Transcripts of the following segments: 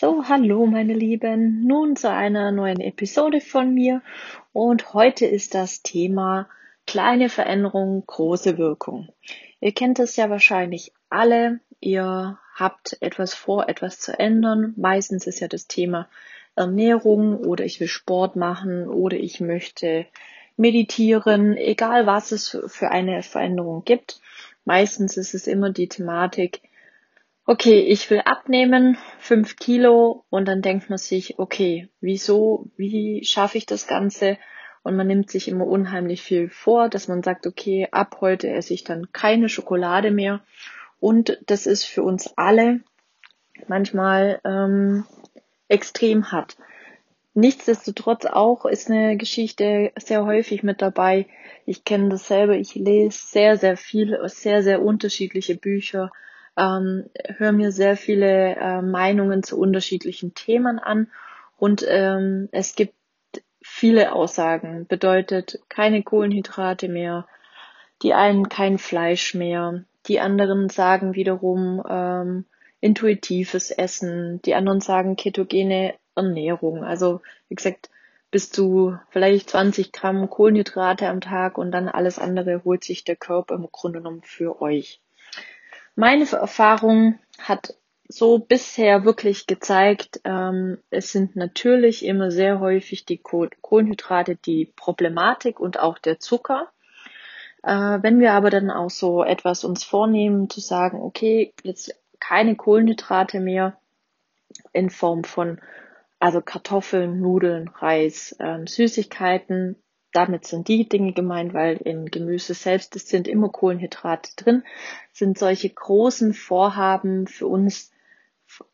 So, hallo meine Lieben, nun zu einer neuen Episode von mir und heute ist das Thema kleine Veränderungen, große Wirkung. Ihr kennt es ja wahrscheinlich alle, ihr habt etwas vor, etwas zu ändern. Meistens ist ja das Thema Ernährung oder ich will Sport machen oder ich möchte meditieren, egal was es für eine Veränderung gibt. Meistens ist es immer die Thematik, okay, ich will abnehmen, fünf Kilo, und dann denkt man sich, okay, wieso, wie schaffe ich das Ganze? Und man nimmt sich immer unheimlich viel vor, dass man sagt, okay, ab heute esse ich dann keine Schokolade mehr. Und das ist für uns alle manchmal ähm, extrem hart. Nichtsdestotrotz auch ist eine Geschichte sehr häufig mit dabei. Ich kenne das selber, ich lese sehr, sehr viele, sehr, sehr unterschiedliche Bücher ähm, höre mir sehr viele äh, Meinungen zu unterschiedlichen Themen an und ähm, es gibt viele Aussagen. Bedeutet keine Kohlenhydrate mehr, die einen kein Fleisch mehr, die anderen sagen wiederum ähm, intuitives Essen, die anderen sagen ketogene Ernährung. Also wie gesagt, bis zu vielleicht 20 Gramm Kohlenhydrate am Tag und dann alles andere holt sich der Körper im Grunde genommen für euch. Meine Erfahrung hat so bisher wirklich gezeigt, ähm, es sind natürlich immer sehr häufig die Kohlenhydrate die Problematik und auch der Zucker. Äh, wenn wir aber dann auch so etwas uns vornehmen, zu sagen, okay, jetzt keine Kohlenhydrate mehr in Form von also Kartoffeln, Nudeln, Reis, ähm, Süßigkeiten, damit sind die Dinge gemeint, weil in Gemüse selbst es sind immer Kohlenhydrate drin, sind solche großen Vorhaben für uns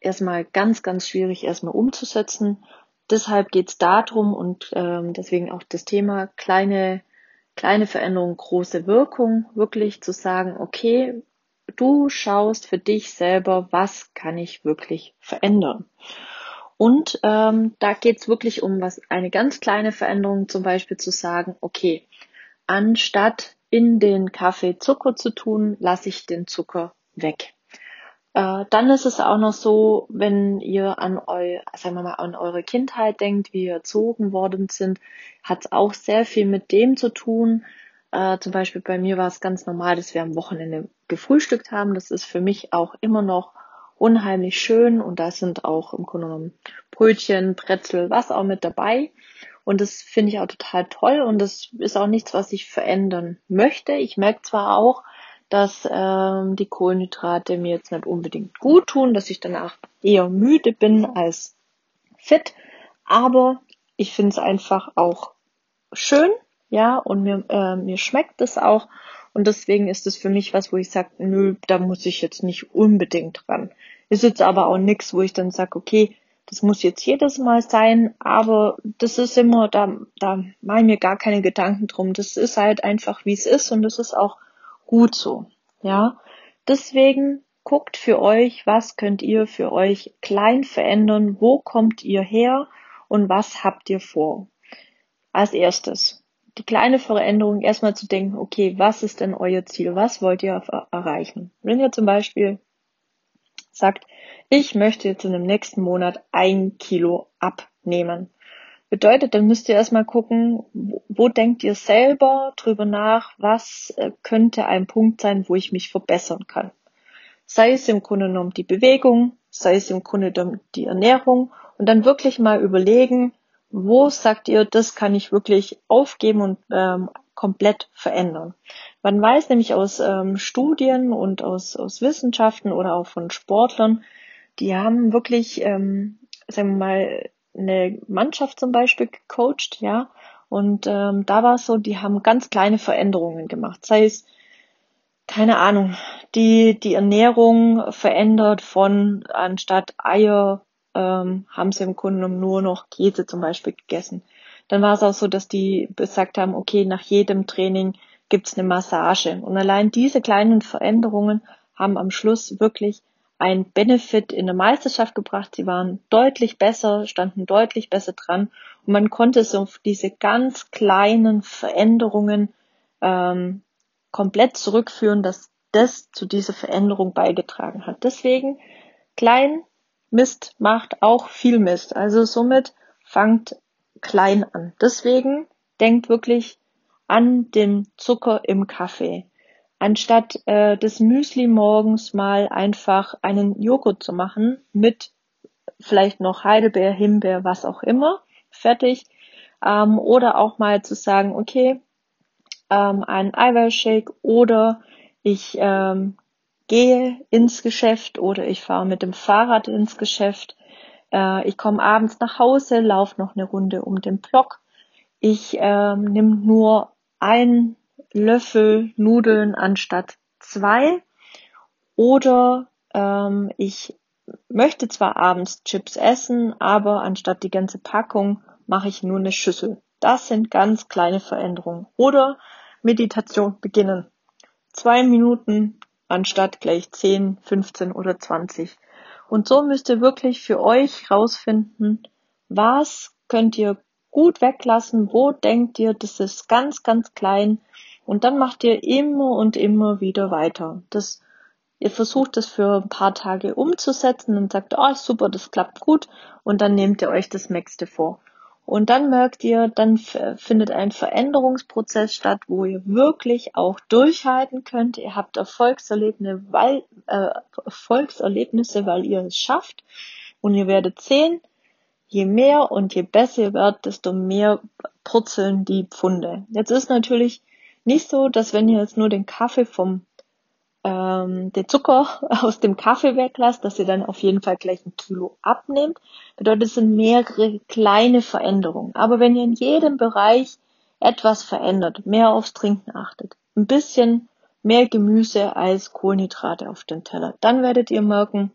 erstmal ganz, ganz schwierig erstmal umzusetzen. Deshalb geht es darum und ähm, deswegen auch das Thema kleine, kleine Veränderung, große Wirkung, wirklich zu sagen, okay, du schaust für dich selber, was kann ich wirklich verändern. Und ähm, da geht es wirklich um was, eine ganz kleine Veränderung, zum Beispiel zu sagen, okay, anstatt in den Kaffee Zucker zu tun, lasse ich den Zucker weg. Äh, dann ist es auch noch so, wenn ihr an eu, sagen wir mal, an eure Kindheit denkt, wie ihr erzogen worden sind, hat es auch sehr viel mit dem zu tun. Äh, zum Beispiel bei mir war es ganz normal, dass wir am Wochenende gefrühstückt haben. Das ist für mich auch immer noch unheimlich schön und da sind auch im Grunde genommen Brötchen, Brezel, was auch mit dabei. Und das finde ich auch total toll und das ist auch nichts, was ich verändern möchte. Ich merke zwar auch, dass ähm, die Kohlenhydrate mir jetzt nicht unbedingt gut tun, dass ich danach eher müde bin als fit, aber ich finde es einfach auch schön, ja, und mir, äh, mir schmeckt es auch und deswegen ist es für mich was, wo ich sage, nö, da muss ich jetzt nicht unbedingt ran. Ist jetzt aber auch nichts, wo ich dann sage, okay, das muss jetzt jedes Mal sein, aber das ist immer, da, da mache ich mir gar keine Gedanken drum. Das ist halt einfach, wie es ist und das ist auch gut so. Ja, deswegen guckt für euch, was könnt ihr für euch klein verändern, wo kommt ihr her und was habt ihr vor. Als erstes, die kleine Veränderung erstmal zu denken, okay, was ist denn euer Ziel? Was wollt ihr erreichen? Wenn ihr zum Beispiel sagt, ich möchte jetzt in dem nächsten Monat ein Kilo abnehmen. Bedeutet, dann müsst ihr erstmal gucken, wo, wo denkt ihr selber drüber nach, was äh, könnte ein Punkt sein, wo ich mich verbessern kann. Sei es im Grunde genommen die Bewegung, sei es im Grunde genommen die Ernährung und dann wirklich mal überlegen, wo sagt ihr, das kann ich wirklich aufgeben und ähm, komplett verändern? Man weiß nämlich aus ähm, Studien und aus, aus Wissenschaften oder auch von Sportlern, die haben wirklich, ähm, sagen wir mal, eine Mannschaft zum Beispiel gecoacht, ja, und ähm, da war es so, die haben ganz kleine Veränderungen gemacht. Sei es, keine Ahnung, die, die Ernährung verändert von anstatt Eier ähm, haben sie im Grunde genommen nur noch Käse zum Beispiel gegessen. Dann war es auch so, dass die gesagt haben, okay, nach jedem Training gibt's eine Massage. Und allein diese kleinen Veränderungen haben am Schluss wirklich ein Benefit in der Meisterschaft gebracht. Sie waren deutlich besser, standen deutlich besser dran und man konnte so diese ganz kleinen Veränderungen ähm, komplett zurückführen, dass das zu dieser Veränderung beigetragen hat. Deswegen klein Mist macht auch viel Mist. Also somit fangt klein an. Deswegen denkt wirklich an den Zucker im Kaffee. Anstatt äh, des Müsli morgens mal einfach einen Joghurt zu machen mit vielleicht noch Heidelbeer, Himbeer, was auch immer, fertig. Ähm, oder auch mal zu sagen, okay, ähm, einen Eiweißshake oder ich ähm, gehe ins Geschäft oder ich fahre mit dem Fahrrad ins Geschäft. Äh, ich komme abends nach Hause, laufe noch eine Runde um den Block. Ich ähm, nehme nur ein Löffel Nudeln anstatt zwei. Oder ähm, ich möchte zwar abends Chips essen, aber anstatt die ganze Packung mache ich nur eine Schüssel. Das sind ganz kleine Veränderungen. Oder Meditation beginnen. Zwei Minuten anstatt gleich 10, 15 oder 20. Und so müsst ihr wirklich für euch rausfinden, was könnt ihr gut weglassen, wo denkt ihr, das ist ganz, ganz klein und dann macht ihr immer und immer wieder weiter. Das, ihr versucht das für ein paar Tage umzusetzen und sagt, oh super, das klappt gut und dann nehmt ihr euch das nächste vor. Und dann merkt ihr, dann findet ein Veränderungsprozess statt, wo ihr wirklich auch durchhalten könnt. Ihr habt Erfolgserlebnisse, weil, äh, Erfolgserlebnisse, weil ihr es schafft. Und ihr werdet sehen, je mehr und je besser ihr werdet, desto mehr purzeln die Pfunde. Jetzt ist natürlich nicht so, dass wenn ihr jetzt nur den Kaffee vom ähm, den Zucker aus dem Kaffee weglasst, dass ihr dann auf jeden Fall gleich ein Kilo abnehmt. Bedeutet, es sind mehrere kleine Veränderungen. Aber wenn ihr in jedem Bereich etwas verändert, mehr aufs Trinken achtet, ein bisschen mehr Gemüse als Kohlenhydrate auf den Teller, dann werdet ihr merken,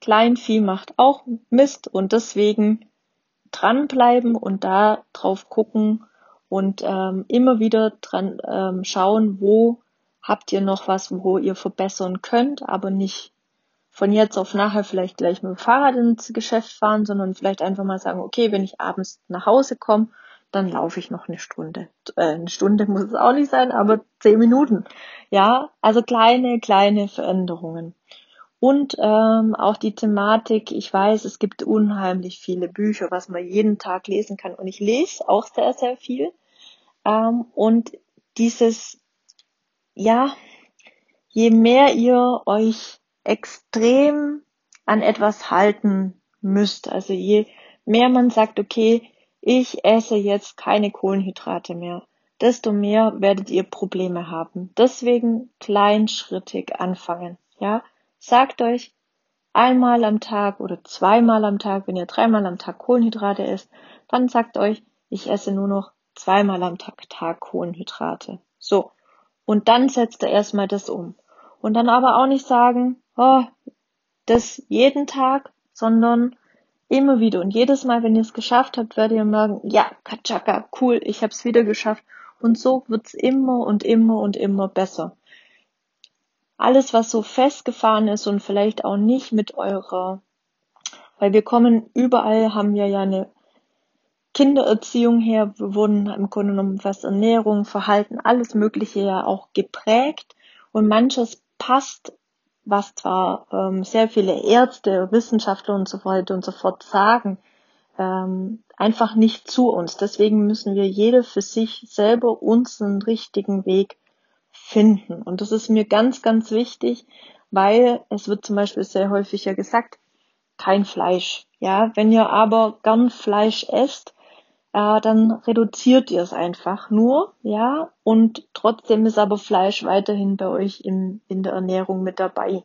Kleinvieh macht auch Mist und deswegen dranbleiben und da drauf gucken und ähm, immer wieder dran ähm, schauen, wo habt ihr noch was, wo ihr verbessern könnt, aber nicht von jetzt auf nachher vielleicht gleich mit dem Fahrrad ins Geschäft fahren, sondern vielleicht einfach mal sagen, okay, wenn ich abends nach Hause komme, dann laufe ich noch eine Stunde. Äh, eine Stunde muss es auch nicht sein, aber zehn Minuten. Ja, also kleine, kleine Veränderungen. Und ähm, auch die Thematik, ich weiß, es gibt unheimlich viele Bücher, was man jeden Tag lesen kann. Und ich lese auch sehr, sehr viel. Ähm, und dieses ja, je mehr ihr euch extrem an etwas halten müsst, also je mehr man sagt, okay, ich esse jetzt keine Kohlenhydrate mehr, desto mehr werdet ihr Probleme haben. Deswegen kleinschrittig anfangen, ja. Sagt euch einmal am Tag oder zweimal am Tag, wenn ihr dreimal am Tag Kohlenhydrate esst, dann sagt euch, ich esse nur noch zweimal am Tag, Tag Kohlenhydrate. So. Und dann setzt er erstmal das um. Und dann aber auch nicht sagen, oh, das jeden Tag, sondern immer wieder. Und jedes Mal, wenn ihr es geschafft habt, werdet ihr merken, ja, Katschaka, cool, ich hab's wieder geschafft. Und so wird's immer und immer und immer besser. Alles, was so festgefahren ist und vielleicht auch nicht mit eurer, weil wir kommen überall, haben wir ja eine Kindererziehung her, wurden im Grunde genommen was Ernährung, Verhalten, alles Mögliche ja auch geprägt und manches passt, was zwar ähm, sehr viele Ärzte, Wissenschaftler und so weiter und so fort sagen, ähm, einfach nicht zu uns. Deswegen müssen wir jede für sich selber unseren richtigen Weg finden. Und das ist mir ganz, ganz wichtig, weil es wird zum Beispiel sehr häufig ja gesagt, kein Fleisch. Ja, wenn ihr aber gern Fleisch esst, äh, dann reduziert ihr es einfach nur, ja, und trotzdem ist aber Fleisch weiterhin bei euch in, in der Ernährung mit dabei.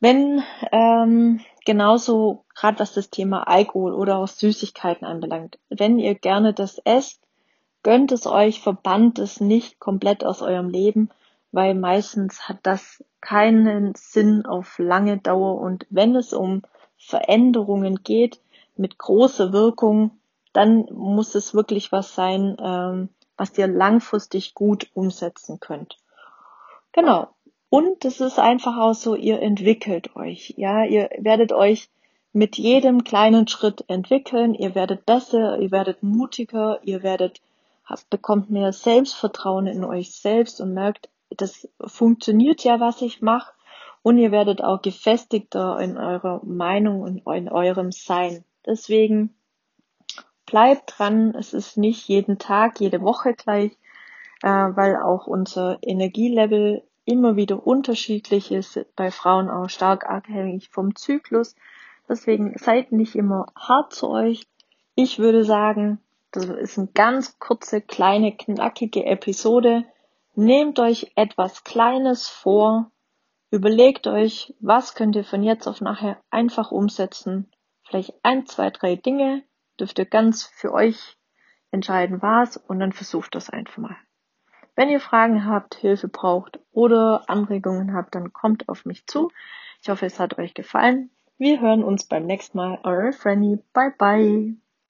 Wenn ähm, genauso gerade was das Thema Alkohol oder auch Süßigkeiten anbelangt, wenn ihr gerne das esst, gönnt es euch, verbannt es nicht komplett aus eurem Leben, weil meistens hat das keinen Sinn auf lange Dauer und wenn es um Veränderungen geht mit großer Wirkung, dann muss es wirklich was sein, ähm, was ihr langfristig gut umsetzen könnt. Genau. Und es ist einfach auch so, ihr entwickelt euch. Ja, ihr werdet euch mit jedem kleinen Schritt entwickeln. Ihr werdet besser, ihr werdet mutiger, ihr werdet, bekommt mehr Selbstvertrauen in euch selbst und merkt, das funktioniert ja, was ich mache. und ihr werdet auch gefestigter in eurer Meinung und in eurem Sein. Deswegen bleibt dran. Es ist nicht jeden Tag, jede Woche gleich, äh, weil auch unser Energielevel immer wieder unterschiedlich ist. Bei Frauen auch stark abhängig vom Zyklus. Deswegen seid nicht immer hart zu euch. Ich würde sagen, das ist eine ganz kurze, kleine, knackige Episode. Nehmt euch etwas Kleines vor, überlegt euch, was könnt ihr von jetzt auf nachher einfach umsetzen. Vielleicht ein, zwei, drei Dinge, dürft ihr ganz für euch entscheiden, was, und dann versucht das einfach mal. Wenn ihr Fragen habt, Hilfe braucht oder Anregungen habt, dann kommt auf mich zu. Ich hoffe, es hat euch gefallen. Wir hören uns beim nächsten Mal. Eure Franny. Bye bye.